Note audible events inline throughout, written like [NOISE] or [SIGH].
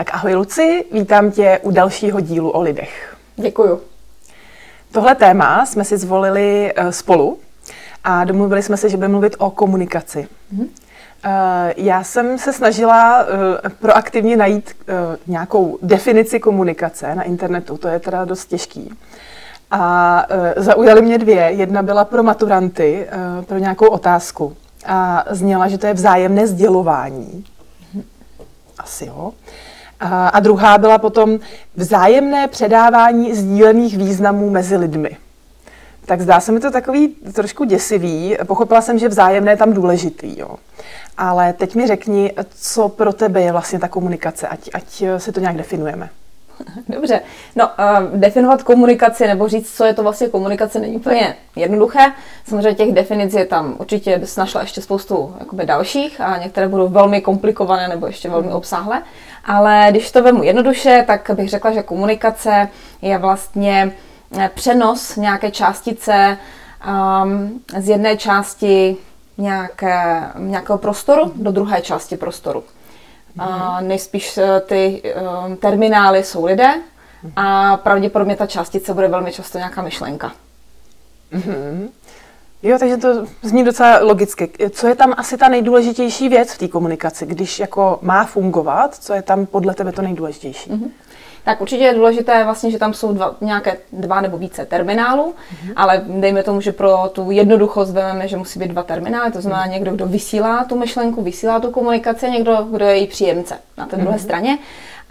Tak ahoj Luci, vítám tě u dalšího dílu o lidech. Děkuju. Tohle téma jsme si zvolili uh, spolu a domluvili jsme se, že budeme mluvit o komunikaci. Mm-hmm. Já jsem se snažila uh, proaktivně najít nějakou definici komunikace na internetu, to je teda dost těžký. A zaujaly mě dvě. Jedna byla pro maturanty, pro nějakou otázku. A zněla, že to je vzájemné sdělování. Mhm. Asi jo. A, a druhá byla potom vzájemné předávání sdílených významů mezi lidmi. Tak zdá se mi to takový trošku děsivý. Pochopila jsem, že vzájemné je tam důležitý. Jo. Ale teď mi řekni, co pro tebe je vlastně ta komunikace, ať, ať si to nějak definujeme. [LAUGHS] Dobře. No, uh, definovat komunikaci nebo říct, co je to vlastně komunikace, není úplně jednoduché. Samozřejmě těch definic je tam určitě našla ještě spoustu jakoby, dalších a některé budou velmi komplikované nebo ještě velmi obsáhlé. Ale když to vemu jednoduše, tak bych řekla, že komunikace je vlastně eh, přenos nějaké částice um, z jedné části nějaké, nějakého prostoru do druhé části prostoru. Mm-hmm. nejspíš eh, ty um, terminály jsou lidé a pravděpodobně ta částice bude velmi často nějaká myšlenka. Mm-hmm. Jo, takže to zní docela logicky. Co je tam asi ta nejdůležitější věc v té komunikaci, když jako má fungovat, co je tam podle tebe to nejdůležitější? Mm-hmm. Tak určitě je důležité vlastně, že tam jsou dva, nějaké dva nebo více terminálů, mm-hmm. ale dejme tomu, že pro tu jednoduchost vezmeme, že musí být dva terminály, to znamená někdo, kdo vysílá tu myšlenku, vysílá tu komunikaci, někdo, kdo je její příjemce na té mm-hmm. druhé straně.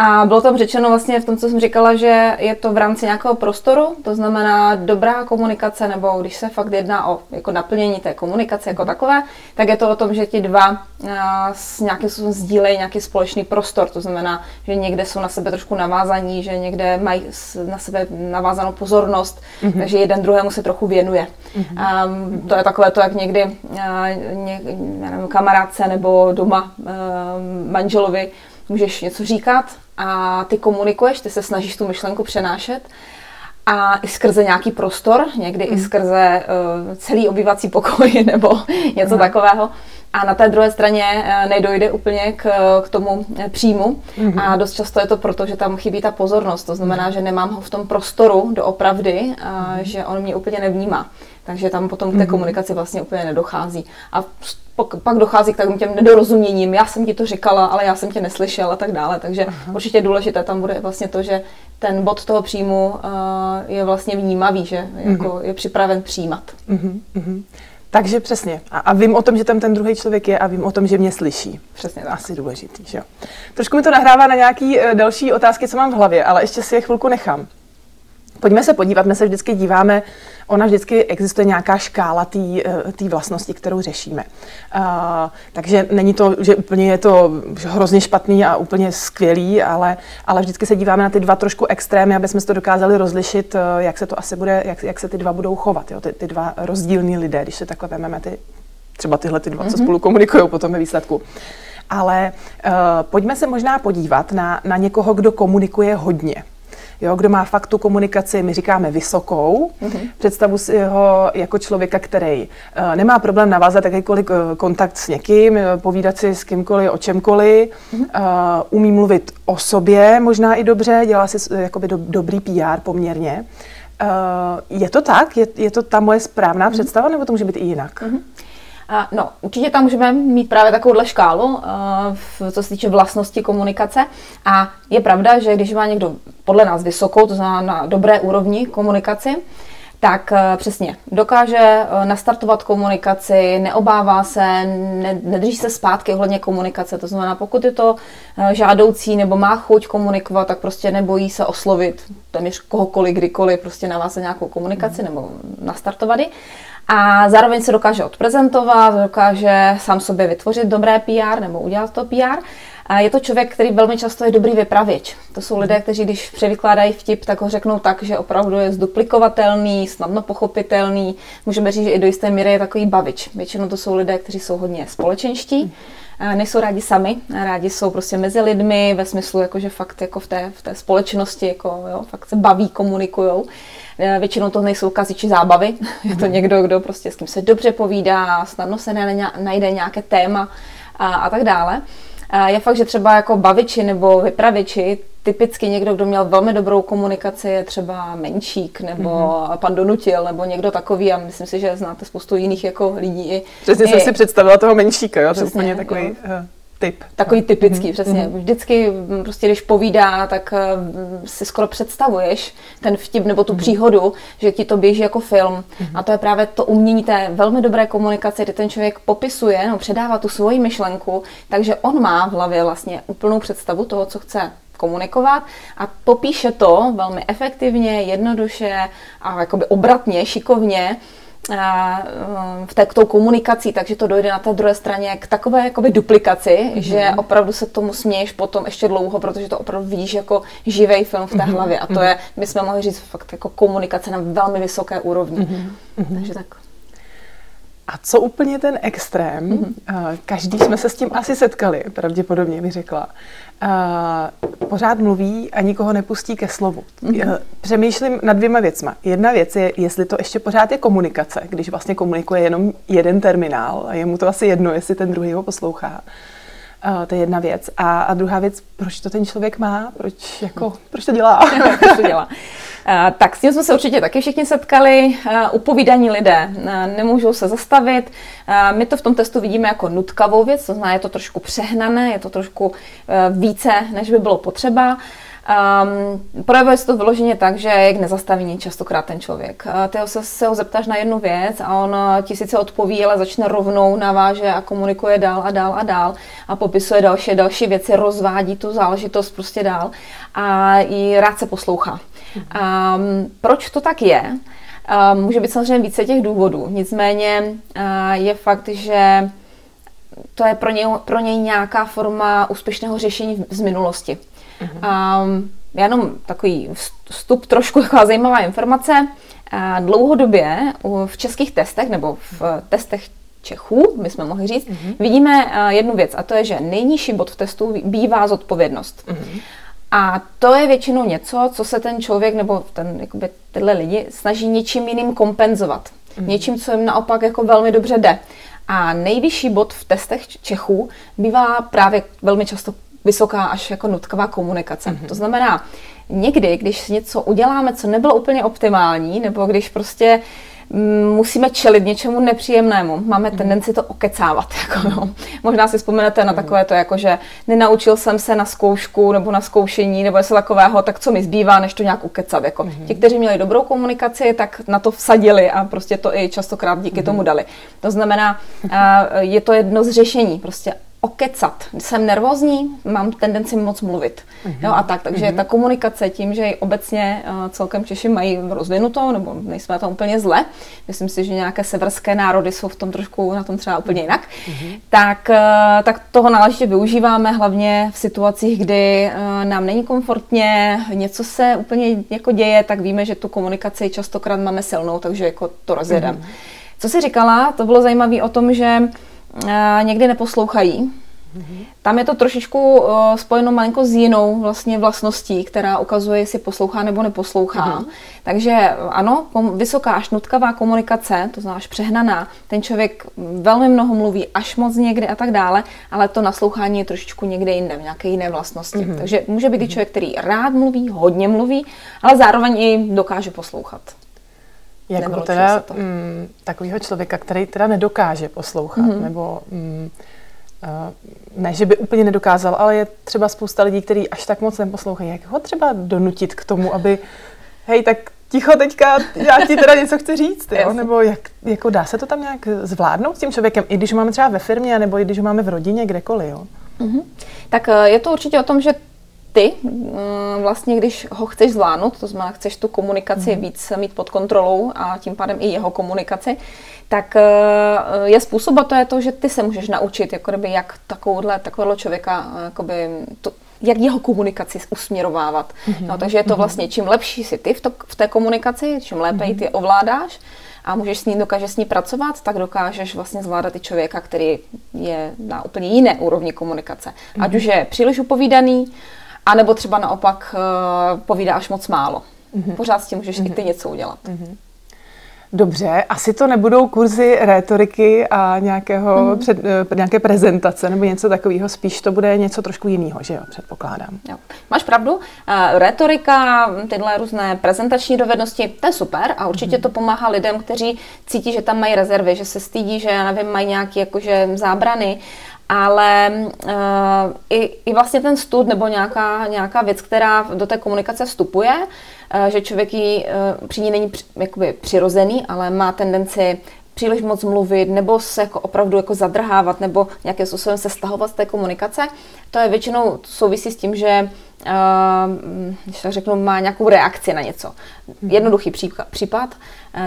A bylo tam řečeno vlastně v tom, co jsem říkala, že je to v rámci nějakého prostoru, to znamená dobrá komunikace, nebo když se fakt jedná o jako naplnění té komunikace jako takové, tak je to o tom, že ti dva uh, s nějakým způsobem sdílejí nějaký společný prostor, to znamená, že někde jsou na sebe trošku navázaní, že někde mají na sebe navázanou pozornost, mm-hmm. takže jeden druhému se trochu věnuje. Mm-hmm. Um, to je takové to, jak někdy uh, ně, nevím, kamarádce nebo doma uh, manželovi můžeš něco říkat a ty komunikuješ, ty se snažíš tu myšlenku přenášet a i skrze nějaký prostor, někdy mm. i skrze uh, celý obývací pokoj [LAUGHS] nebo něco mm. takového. A na té druhé straně uh, nedojde úplně k, k tomu eh, příjmu. Mm. A dost často je to proto, že tam chybí ta pozornost. To znamená, mm. že nemám ho v tom prostoru doopravdy, uh, mm. že on mě úplně nevnímá. Takže tam potom k té komunikaci vlastně úplně nedochází. A pak dochází k takovým těm nedorozuměním, já jsem ti to říkala, ale já jsem tě neslyšel a tak dále. Takže Aha. určitě důležité tam bude vlastně to, že ten bod toho příjmu uh, je vlastně vnímavý, že jako je připraven přijímat. Uh-huh. Uh-huh. Takže přesně. A, a vím o tom, že tam ten druhý člověk je a vím o tom, že mě slyší. Přesně tak. Asi důležitý, že jo. Trošku mi to nahrává na nějaké uh, další otázky, co mám v hlavě, ale ještě si je chvilku nechám. Pojďme se podívat, my se vždycky díváme, ona vždycky existuje nějaká škála té eh, vlastnosti, kterou řešíme. Uh, takže není to, že úplně je to hrozně špatný a úplně skvělý, ale, ale vždycky se díváme na ty dva trošku extrémy, aby jsme to dokázali rozlišit, eh, jak se to asi bude, jak, jak se ty dva budou chovat, jo? Ty, ty dva rozdílní lidé, když se takhle vezmeme ty, třeba tyhle ty dva, mm-hmm. co mhm. spolu komunikují potom ve výsledku. Ale uh, pojďme se možná podívat na, na někoho, kdo komunikuje hodně jo, kdo má fakt tu komunikaci, my říkáme vysokou. Mm-hmm. Představu si ho jako člověka, který uh, nemá problém navázat jakýkoliv uh, kontakt s někým, uh, povídat si s kýmkoliv o čemkoliv, mm-hmm. uh, umí mluvit o sobě možná i dobře, dělá si uh, jakoby do, dobrý PR poměrně. Uh, je to tak? Je, je to ta moje správná mm-hmm. představa, nebo to může být i jinak? Mm-hmm. No, určitě tam můžeme mít právě takovouhle škálu, co se týče vlastnosti komunikace. A je pravda, že když má někdo podle nás vysokou, to znamená na dobré úrovni komunikaci, tak eh, přesně dokáže eh, nastartovat komunikaci, neobává se, ne, nedrží se zpátky ohledně komunikace. To znamená, pokud je to eh, žádoucí nebo má chuť komunikovat, tak prostě nebojí se oslovit téměř kohokoliv, kdykoliv, prostě navázat nějakou komunikaci nebo nastartovat. A zároveň se dokáže odprezentovat, dokáže sám sobě vytvořit dobré PR nebo udělat to PR. A je to člověk, který velmi často je dobrý vypravěč. To jsou lidé, kteří když převykládají vtip, tak ho řeknou tak, že opravdu je zduplikovatelný, snadno pochopitelný. Můžeme říct, že i do jisté míry je takový bavič. Většinou to jsou lidé, kteří jsou hodně společenští, nejsou rádi sami, rádi jsou prostě mezi lidmi ve smyslu, jako, že fakt jako v té, v té společnosti jako, jo, fakt se baví, komunikujou. E, většinou to nejsou kaziči zábavy, [LAUGHS] je to někdo, kdo prostě s kým se dobře povídá, snadno se najde nějaké téma a, a tak dále. Je fakt, že třeba jako baviči nebo vypravěči, typicky někdo, kdo měl velmi dobrou komunikaci, je třeba Menšík nebo mm-hmm. pan Donutil nebo někdo takový a myslím si, že znáte spoustu jiných jako lidí. Přesně i, jsem si představila toho Menšíka, jo? to je úplně takový... Jo. Typ. Takový typický, mm-hmm. přesně. Mm-hmm. Vždycky mm, prostě, když povídá, tak mm, si skoro představuješ ten vtip nebo tu mm-hmm. příhodu, že ti to běží jako film. Mm-hmm. A to je právě to umění té velmi dobré komunikace, kdy ten člověk popisuje, no, předává tu svoji myšlenku, takže on má v hlavě vlastně úplnou představu toho, co chce komunikovat a popíše to velmi efektivně, jednoduše a jakoby obratně, šikovně, v té tou komunikací, takže to dojde na té druhé straně k takové jakoby duplikaci, mm-hmm. že opravdu se tomu směješ potom ještě dlouho, protože to opravdu vidíš jako živý film v té mm-hmm. hlavě. A to je, my jsme mohli říct, fakt jako komunikace na velmi vysoké úrovni. Mm-hmm. Takže tak. A co úplně ten extrém? Mm-hmm. Každý jsme se s tím asi setkali, pravděpodobně bych řekla. Pořád mluví a nikoho nepustí ke slovu. Mm-hmm. Přemýšlím nad dvěma věcma. Jedna věc je, jestli to ještě pořád je komunikace, když vlastně komunikuje jenom jeden terminál a je mu to asi jedno, jestli ten druhý ho poslouchá. Uh, to je jedna věc. A, a druhá věc, proč to ten člověk má? Proč, jako, proč to dělá? [LAUGHS] proč to dělá? Uh, tak s tím jsme se určitě taky všichni setkali. Uh, upovídaní lidé nemůžou se zastavit. My to v tom testu vidíme jako nutkavou věc, to znamená, je to trošku přehnané, je to trošku více, než by bylo potřeba. Um, projevuje se to vyloženě tak, že je k nezastavení častokrát ten člověk. Uh, ty se, se ho zeptáš na jednu věc a on ti sice odpoví, ale začne rovnou, naváže a komunikuje dál a dál a dál a popisuje další další věci, rozvádí tu záležitost prostě dál a i rád se poslouchá. Um, proč to tak je? Um, může být samozřejmě více těch důvodů, nicméně uh, je fakt, že to je pro něj, pro něj nějaká forma úspěšného řešení z minulosti. Um, jenom takový vstup, trošku [LAUGHS] taková zajímavá informace. Dlouhodobě v českých testech nebo v testech Čechů, my jsme mohli říct, mm-hmm. vidíme jednu věc a to je, že nejnižší bod v testu bývá zodpovědnost. Mm-hmm. A to je většinou něco, co se ten člověk nebo ten, jakoby, tyhle lidi snaží něčím jiným kompenzovat. Mm-hmm. Něčím, co jim naopak jako velmi dobře jde. A nejvyšší bod v testech Čechů bývá právě velmi často vysoká až jako nutkavá komunikace. Mm-hmm. To znamená, někdy, když něco uděláme, co nebylo úplně optimální, nebo když prostě mm, musíme čelit něčemu nepříjemnému. Máme mhm. tendenci to okecávat. [LAUGHS] Jako, jo. Možná si vzpomenete na mhm. takové to, jako že nenaučil jsem se na zkoušku nebo na zkoušení nebo něco takového, tak co mi zbývá, než to nějak ukecat. Jako. Mm-hmm. Ti, kteří měli dobrou komunikaci, tak na to vsadili a prostě to i častokrát díky mm-hmm. tomu dali. To znamená, je to jedno z řešení. Prostě okecat. Jsem nervózní, mám tendenci moc mluvit. Uh-huh. Jo, a tak, takže uh-huh. ta komunikace tím, že ji obecně uh, celkem Češi mají rozvinutou, nebo nejsme tam úplně zle, myslím si, že nějaké severské národy jsou v tom trošku na tom třeba úplně jinak, uh-huh. tak, uh, tak toho náležitě využíváme hlavně v situacích, kdy uh, nám není komfortně, něco se úplně jako děje, tak víme, že tu komunikaci častokrát máme silnou, takže jako to rozjedeme. Uh-huh. Co jsi říkala, to bylo zajímavé o tom, že někdy neposlouchají. Tam je to trošičku uh, spojeno malinko s jinou vlastně vlastností, která ukazuje, jestli poslouchá nebo neposlouchá. Mm-hmm. Takže ano, kom, vysoká až nutkavá komunikace, to znamená přehnaná, ten člověk velmi mnoho mluví, až moc někdy a tak dále, ale to naslouchání je trošičku někde jinde, v nějaké jiné vlastnosti. Mm-hmm. Takže může být mm-hmm. i člověk, který rád mluví, hodně mluví, ale zároveň i dokáže poslouchat. Jako teda to. mm, takového člověka, který teda nedokáže poslouchat, mm-hmm. nebo mm, uh, ne, že by úplně nedokázal, ale je třeba spousta lidí, kteří až tak moc neposlouchají. Jak ho třeba donutit k tomu, aby hej, tak ticho teďka, já ti teda něco chci říct, jo? nebo jak, jako dá se to tam nějak zvládnout s tím člověkem, i když máme třeba ve firmě, nebo i když máme v rodině, kdekoliv, jo? Mm-hmm. Tak eh, je to určitě o tom, že ty eh, vlastně, když ho chceš zvládnout, to znamená, chceš tu komunikaci mm. víc mít pod kontrolou a tím pádem i jeho komunikaci, tak eh, je způsob a to je to, že ty se můžeš naučit, jako kdyby, jak takovouhle, takového člověka, jakoby, to, jak jeho komunikaci usměrovávat. Mm-hmm. No, takže je to mhm. vlastně, čím lepší si ty v, to, v té komunikaci, čím lépe mm-hmm. ty ovládáš a můžeš s ní, dokážeš s ní pracovat, tak dokážeš vlastně zvládat i člověka, který je na úplně jiné úrovni komunikace. Mm-hmm. Ať už je příliš upovídaný, anebo třeba naopak uh, povídáš moc málo. Mm-hmm. Pořád s tím můžeš mm-hmm. i ty mhm. něco udělat. Mm-hmm. Dobře, asi to nebudou kurzy rétoriky a nějakého mm. před, eh, nějaké prezentace nebo něco takového, spíš to bude něco trošku jiného, že jo, předpokládám. Jo. Máš pravdu, uh, rétorika, tyhle různé prezentační dovednosti, to je super a určitě mm. to pomáhá lidem, kteří cítí, že tam mají rezervy, že se stydí, že já nevím, mají nějaké jakože zábrany, ale uh, i, i vlastně ten stud nebo nějaká, nějaká věc, která do té komunikace vstupuje, uh, že člověk ji, uh, při ní není při, jakoby přirozený, ale má tendenci příliš moc mluvit nebo se jako opravdu jako zadrhávat nebo nějakým způsobem se stahovat z té komunikace, to je většinou souvisí s tím, že uh, když tak řeknu, má nějakou reakci na něco. Mhm. Jednoduchý případ,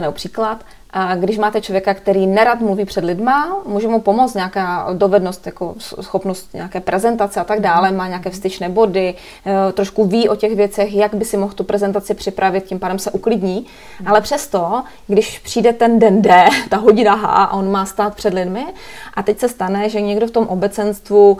nebo příklad, a když máte člověka, který nerad mluví před lidma, může mu pomoct nějaká dovednost, jako schopnost nějaké prezentace a tak dále, má nějaké vstyčné body, eh, trošku ví o těch věcech, jak by si mohl tu prezentaci připravit, tím pádem se uklidní. Ale přesto, když přijde ten den D, [LAUGHS] ta hodina H a on má stát před lidmi a teď se stane, že někdo v tom obecenstvu,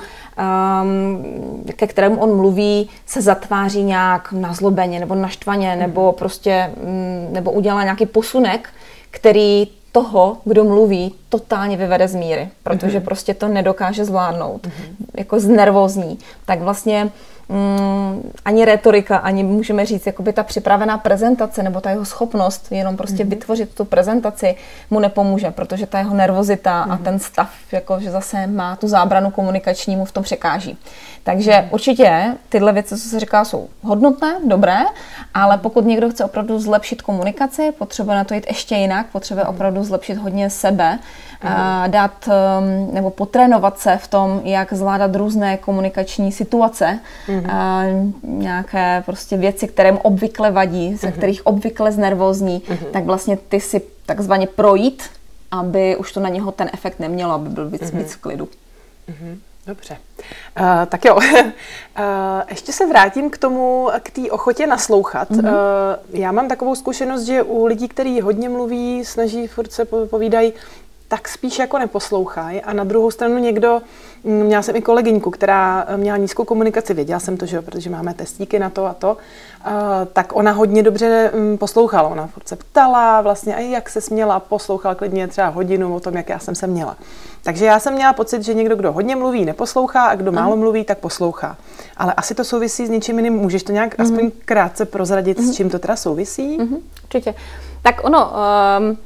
um, ke kterému on mluví, se zatváří nějak nazlobeně nebo naštvaně nebo prostě, um, nebo udělá nějaký posunek, který toho, kdo mluví, totálně vyvede z míry, protože mm-hmm. prostě to nedokáže zvládnout, mm-hmm. jako znervózní, tak vlastně mm, ani retorika, ani můžeme říct, jakoby ta připravená prezentace nebo ta jeho schopnost jenom prostě mm-hmm. vytvořit tu prezentaci mu nepomůže, protože ta jeho nervozita mm-hmm. a mhm. ten stav, jako že zase má tu zábranu komunikační, mu v tom překáží. Takže mm-hmm. určitě tyhle věci, co se říká, jsou hodnotné, dobré, ale pokud někdo chce opravdu zlepšit komunikaci, potřebuje na to jít ještě jinak, potřebuje mm-hmm. opravdu zlepšit hodně sebe, mm-hmm. dát um, nebo potrénovat se v tom, jak zvládat různé komunikační situace, mm-hmm. A nějaké prostě věci, které mu obvykle vadí, ze mm-hmm. kterých obvykle znervózní, mm-hmm. tak vlastně ty si takzvaně projít, aby už to na něho ten efekt nemělo, aby byl víc, mm-hmm. víc v klidu. Mm-hmm. Dobře. Uh, tak jo. uh, [LAUGHS] ještě se vrátím k tomu, k té ochotě naslouchat. Mm-hmm. Uh, já mám takovou zkušenost, že u lidí, kteří hodně mluví, snaží, furt se povídají, tak spíš jako neposlouchají. A na druhou stranu někdo, mm, měla jsem i kolegyňku, která měla nízkou komunikaci, věděla jsem to, že jo, protože máme testíky na to a to, uh, tak ona hodně dobře um, poslouchala. Ona furt se ptala vlastně, a jak se směla, poslouchala klidně třeba hodinu o tom, jak já jsem se měla. Takže já jsem měla pocit, že někdo, kdo hodně mluví, neposlouchá a kdo málo mluví, tak poslouchá. Ale asi to souvisí s něčím jiným. Můžeš to nějak mm-hmm. aspoň krátce prozradit, mm-hmm. s čím to teda souvisí? Mm-hmm. Určitě. Tak ono, um,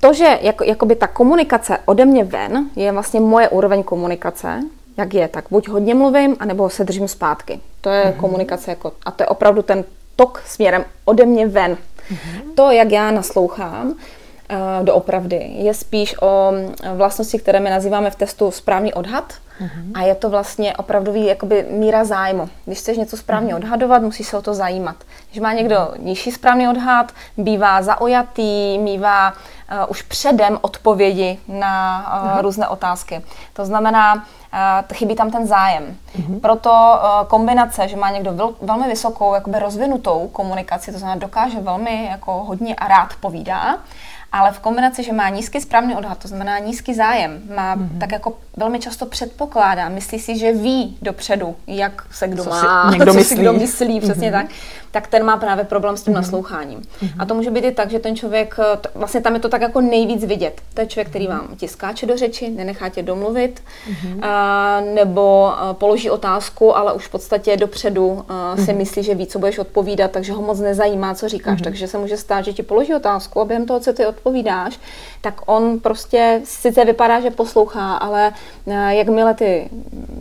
to, že jako, jakoby ta komunikace ode mě ven je vlastně moje úroveň komunikace, jak je, tak buď hodně mluvím, anebo se držím zpátky. To je mm-hmm. komunikace jako, a to je opravdu ten tok směrem ode mě ven. Mm-hmm. To, jak já naslouchám, uh, doopravdy, je spíš o vlastnosti, které my nazýváme v testu správný odhad. Mm-hmm. A je to vlastně opravdový jakoby míra zájmu. Když chceš něco správně mm-hmm. odhadovat, musíš se o to zajímat. Když má někdo nižší správný odhad, bývá zaujatý, mývá už předem odpovědi na mm-hmm. různé otázky. To znamená, chybí tam ten zájem. Mm-hmm. Proto uh, kombinace, že má někdo vel, velmi vysokou, jakoby rozvinutou komunikaci, to znamená, dokáže velmi jako hodně a rád povídá, ale v kombinaci, že má nízký správný odhad, to znamená nízký zájem, má mm-hmm. tak jako velmi často předpokládá, myslí si, že ví dopředu, jak se kdo co má, si [LAUGHS] někdo co myslí. si kdo myslí, přesně mm-hmm. tak, tak ten má právě problém s tím mm-hmm. nasloucháním. Mm-hmm. A to může být i tak, že ten člověk, vlastně tam je to tak jako nejvíc vidět. To je člověk, který vám ti skáče do řeči, nenechá tě domluvit, mm-hmm. A, nebo a, položí otázku, ale už v podstatě dopředu a, si mm-hmm. myslí, že ví, co budeš odpovídat, takže ho moc nezajímá, co říkáš. Mm-hmm. Takže se může stát, že ti položí otázku a během toho, co ty odpovídáš, tak on prostě sice vypadá, že poslouchá, ale jakmile ty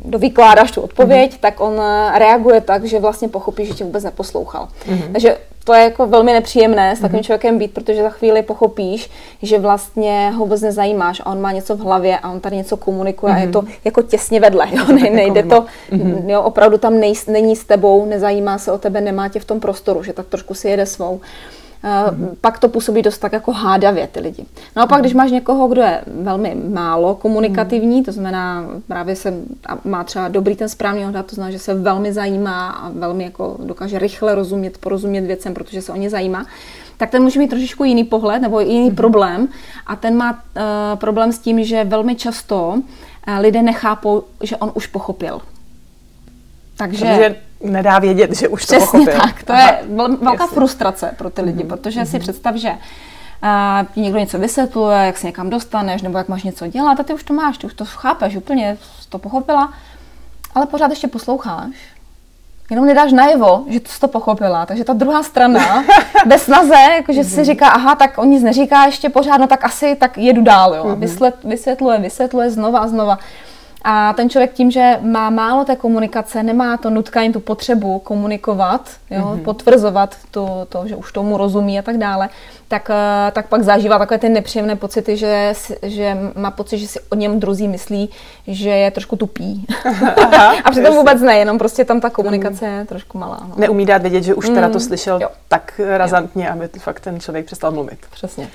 dovykládáš tu odpověď, mm-hmm. tak on reaguje tak, že vlastně pochopí, že tě vůbec neposlouchá poslouchal. Mm-hmm. Takže to je jako velmi nepříjemné s takovým mm-hmm. člověkem být, protože za chvíli pochopíš, že vlastně ho vůbec nezajímáš a on má něco v hlavě a on tady něco komunikuje mm-hmm. a je to jako těsně vedle, jo? Ne, nejde to, mm-hmm. jo, opravdu tam nej, není s tebou, nezajímá se o tebe, nemá tě v tom prostoru, že tak trošku si jede svou. Mm-hmm. Pak to působí dost tak jako hádavě ty lidi. No a pak, mm-hmm. když máš někoho, kdo je velmi málo komunikativní, mm-hmm. to znamená právě se má třeba dobrý ten správný odhad, to znamená, že se velmi zajímá a velmi jako dokáže rychle rozumět, porozumět věcem, protože se o ně zajímá, tak ten může mít trošičku jiný pohled nebo jiný mm-hmm. problém. A ten má uh, problém s tím, že velmi často uh, lidé nechápou, že on už pochopil. Takže, Takže nedá vědět, že už Přesně to pochopil. tak. To Aha, je velká jasně. frustrace pro ty lidi, mm-hmm. protože si mhm. představ, že a ti někdo něco vysvětluje, jak se někam dostaneš, nebo jak máš něco dělat, a ty už to máš, ty už to chápeš, úplně to pochopila, ale pořád ještě posloucháš. Jenom nedáš najevo, že to jsi to pochopila. Takže ta druhá strana, [LAUGHS] bez snaze, jakože si mhm. říká, aha, tak on nic neříká ještě pořád, no tak asi, tak jedu dál, jo. Mm-hmm. Vysvětluje, vysvětluje znova a znova. A ten člověk tím, že má málo té komunikace, nemá to nutkání, tu potřebu komunikovat, jo, mm-hmm. potvrzovat to, to, že už tomu rozumí a tak dále, tak, eh, tak pak zažívá takové ty nepříjemné pocity, že, že má pocit, že si o něm druzí myslí, že je trošku tupý. Aha, [LAUGHS] a přitom jasný. vůbec ne, jenom prostě tam ta komunikace je trošku malá. No. Neumí dát vědět, že už teda to mm, slyšel jo. tak razantně, jo. aby fakt ten člověk přestal mluvit. Přesně.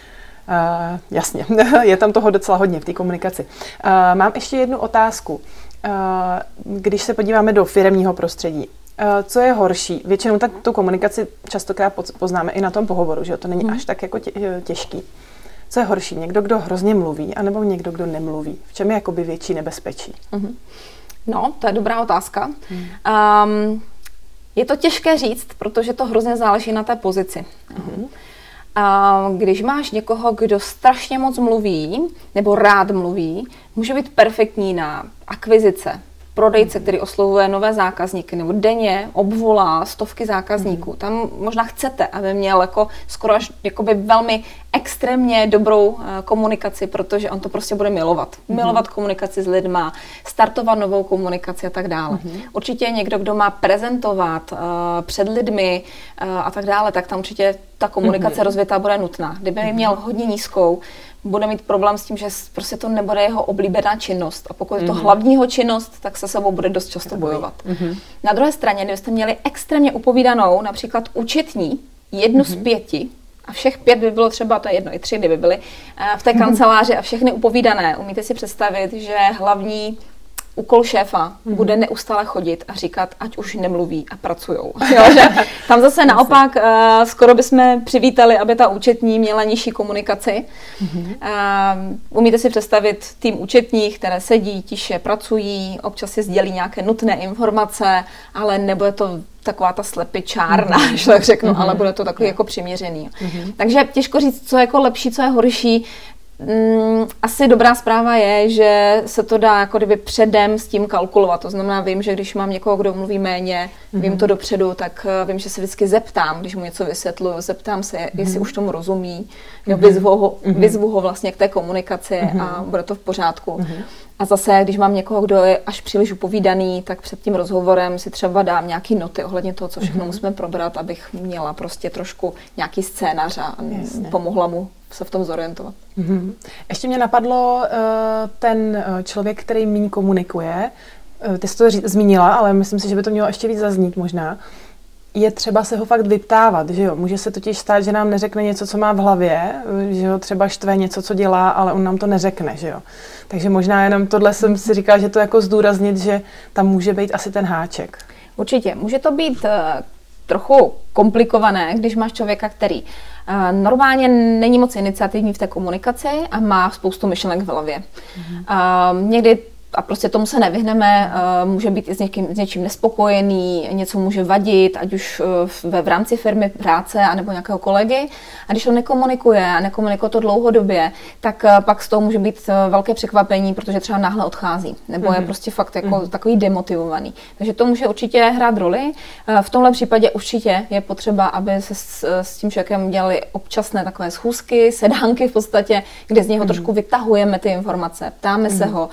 Uh, jasně, [LAUGHS] je tam toho docela hodně v té komunikaci. Uh, mám ještě jednu otázku. Uh, když se podíváme do firemního prostředí, uh, co je horší? Většinou tak tu komunikaci častokrát poznáme i na tom pohovoru, že to není hmm. až tak jako tě, těžký. Co je horší? Někdo, kdo hrozně mluví, anebo někdo, kdo nemluví? V čem je jakoby větší nebezpečí? Hmm. No, to je dobrá otázka. Hmm. Um, je to těžké říct, protože to hrozně záleží na té pozici. Hmm. A když máš někoho, kdo strašně moc mluví, nebo rád mluví, může být perfektní na akvizice, prodejce, který oslovuje nové zákazníky, nebo denně obvolá stovky zákazníků. Mhm. Tam možná chcete, aby měl jako skoro až jakoby velmi extrémně dobrou uh, komunikaci, protože on to prostě bude milovat. Mm-hmm. Milovat komunikaci s lidma, startovat novou komunikaci a tak dále. Mm-hmm. Určitě někdo, kdo má prezentovat uh, před lidmi uh, a tak dále, tak tam určitě ta komunikace rozvětá bude nutná. Kdyby měl hodně nízkou, bude mít problém s tím, že prostě to nebude jeho oblíbená činnost. A pokud je to mm-hmm. hlavního činnost, tak se sebou bude dost často bojovat. Mm-hmm. Na druhé straně, kdybyste měli extrémně upovídanou, například účetní, jednu mm-hmm. z mhm. pěti, a všech pět by bylo třeba, to je jedno, i tři kdyby byly, eh, v té kanceláři a všechny upovídané. Umíte si představit, že hlavní úkol šéfa mm-hmm. bude neustále chodit a říkat, ať už nemluví a pracujou. [LAUGHS] Jo, že tam zase naopak uh, skoro bychom přivítali, aby ta účetní měla nižší komunikaci. Mm-hmm. Uh, umíte si představit tým účetních, které sedí, tiše pracují, občas si sdělí nějaké nutné informace, ale nebude to taková ta slepičárna, mm-hmm. že tak řeknu, mm-hmm. ale bude to takový jako přiměřený. Mm-hmm. Takže těžko říct, co je jako lepší, co je horší. Mm, asi dobrá zpráva je, že se to dá jako kdyby předem s tím kalkulovat. To znamená, vím, že když mám někoho, kdo mluví méně, mm-hmm. vím to dopředu, tak uh, vím, že se vždycky zeptám, když mu něco vysvětluju, zeptám se, mm-hmm. jestli už tomu rozumí, mhm. vyzvu, ho, mm-hmm. vyzvu ho vlastně k té komunikaci mm-hmm. a bude to v pořádku. Mm-hmm. A zase, když mám někoho, kdo je až příliš upovídaný, tak před tím rozhovorem si třeba dám nějaký noty ohledně toho, co všechno mm-hmm. musíme probrat, abych měla prostě trošku nějaký scénář a Jasně. pomohla mu se v tom zorientovat. Mm-hmm. Ještě mě napadlo uh, ten eh, člověk, který méně komunikuje, uh, ty jsi to zmínila, ale myslím si, že by to mělo ještě víc zaznít možná, je třeba se ho fakt vyptávat, že jo. Může se totiž stát, že nám neřekne něco, co má v hlavě, že jo, třeba štve něco, co dělá, ale on nám to neřekne, že jo. Takže možná jenom tohle jsem si říkala, že to jako zdůraznit, že tam může být asi ten háček. Určitě. Může to být uh, trochu komplikované, když máš člověka, který uh, normálně není moc iniciativní v té komunikaci a má spoustu myšlenek v hlavě. Mm-hmm. Uh, někdy a prostě tomu se nevyhneme, uh, může být i s, někým, s něčím nespokojený, něco může vadit, ať už uh, ve v rámci firmy práce anebo nějakého kolegy. A když to nekomunikuje a nekomunikuje to dlouhodobě, tak uh, pak z toho může být velké překvapení, protože třeba náhle odchází, nebo mm-hmm. je mhm. prostě fakt jako mm-hmm. takový demotivovaný. Takže to může určitě hrát roli. V tomhle případě určitě je potřeba, aby se s, s tím člověkem dělali občasné takové schůzky, sedánky v podstatě, kde z něho mm-hmm. trošku vytahujeme ty informace, ptáme mm-hmm. se ho,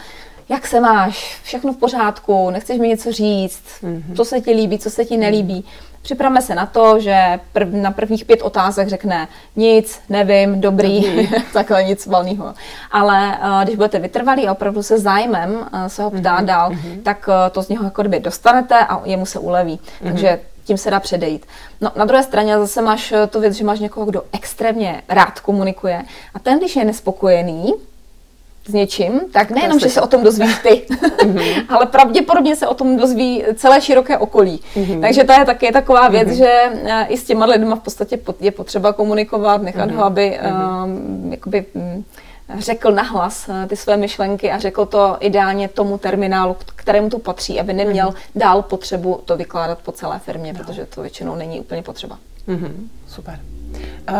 jak se máš, všechno v pořádku, nechceš mi něco říct, mm-hmm. co se ti líbí, co se ti nelíbí. Připravme se na to, že prv, na prvních pět otázek řekne nic, nevím, dobrý, [LAUGHS] takhle nic valného. Ale uh, když budete vytrvalí a opravdu se zájmem uh, se ho ptát mm-hmm. dál, mm-hmm. tak uh, to z něho jako kdyby dostanete a jemu se uleví. Mm-hmm. Takže tím se dá předejít. No, na druhé straně zase máš tu věc, že máš někoho, kdo extrémně rád komunikuje a ten, když je nespokojený, s něčím, tak nejenom, že se o tom dozvíš ty, mm-hmm. [LAUGHS] ale pravděpodobně se o tom dozví celé široké okolí. Mm-hmm. Takže to je taky taková věc, mm-hmm. že eh, i s těma lidmi v podstatě je potřeba komunikovat, nechat mm-hmm. ho, aby um, jakoby, um, řekl nahlas eh, ty své myšlenky a řekl to ideálně tomu terminálu, kterému to patří, aby neměl mm-hmm. dál potřebu to vykládat po celé firmě, no. protože to většinou není úplně potřeba. Mm-hmm. Super. Uh,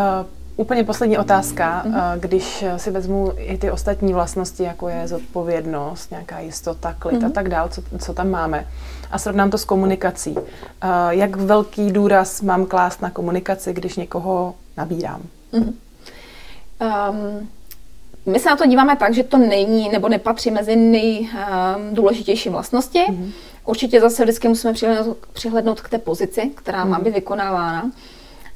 Úplně poslední otázka. Mm-hmm. Když si vezmu i ty ostatní vlastnosti, jako je zodpovědnost, nějaká jistota, klid mm-hmm. a mhm. tak dál, co, co tam máme, a srovnám to s komunikací. Jak velký důraz mám klást na komunikaci, když někoho nabírám? Mm-hmm. Um, my se na to díváme tak, že to není nebo nepatří mezi nejdůležitější um, vlastnosti. Mm-hmm. Určitě zase vždycky musíme přihlednout, přihlednout k té pozici, která mm-hmm. má mhm. být vykonávána.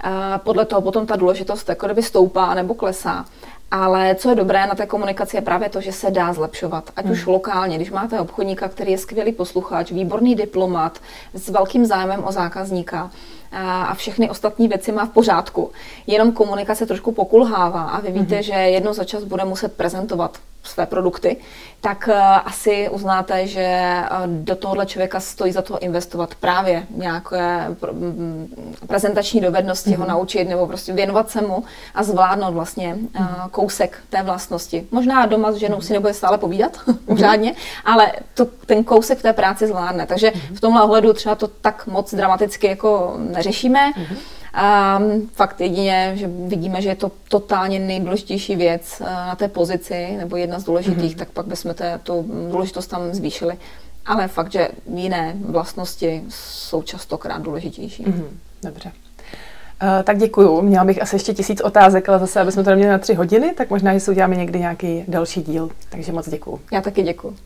A podle toho potom ta důležitost jako kdyby stoupá nebo klesá. Ale co je dobré na té komunikaci je právě to, že se dá zlepšovat. Ať hmm. už lokálně, když máte obchodníka, který je skvělý posluchač, výborný diplomat s velkým zájmem o zákazníka, a všechny ostatní věci má v pořádku. Jenom komunikace trošku pokulhává a vy víte, mm-hmm. že jedno za čas bude muset prezentovat své produkty, tak uh, asi uznáte, že uh, do tohohle člověka stojí za to investovat právě nějaké prezentační dovednosti, mm-hmm. ho mhm. naučit nebo prostě věnovat se mu a zvládnout vlastně uh, kousek té vlastnosti. Možná doma s ženou mm-hmm. si nebude stále povídat [LAUGHS] pořádně, mm-hmm. ale to, ten kousek té práci zvládne. Takže mm-hmm. v tomhle ohledu třeba to tak moc dramaticky jako neřešíme. Mm-hmm. A fakt jedině, že vidíme, že je to totálně nejdůležitější věc eh, na té pozici, nebo jedna z důležitých, mm-hmm. tak pak bychom té, tu důležitost tam zvýšili. Ale fakt, že jiné vlastnosti jsou častokrát důležitější. Mm-hmm. Dobře. Uh, tak děkuju. Měla bych asi ještě tisíc otázek, ale zase, aby jsme to neměli na tři hodiny, tak možná, že si uděláme někdy nějaký další díl. Takže moc děkuju. Já taky děkuju.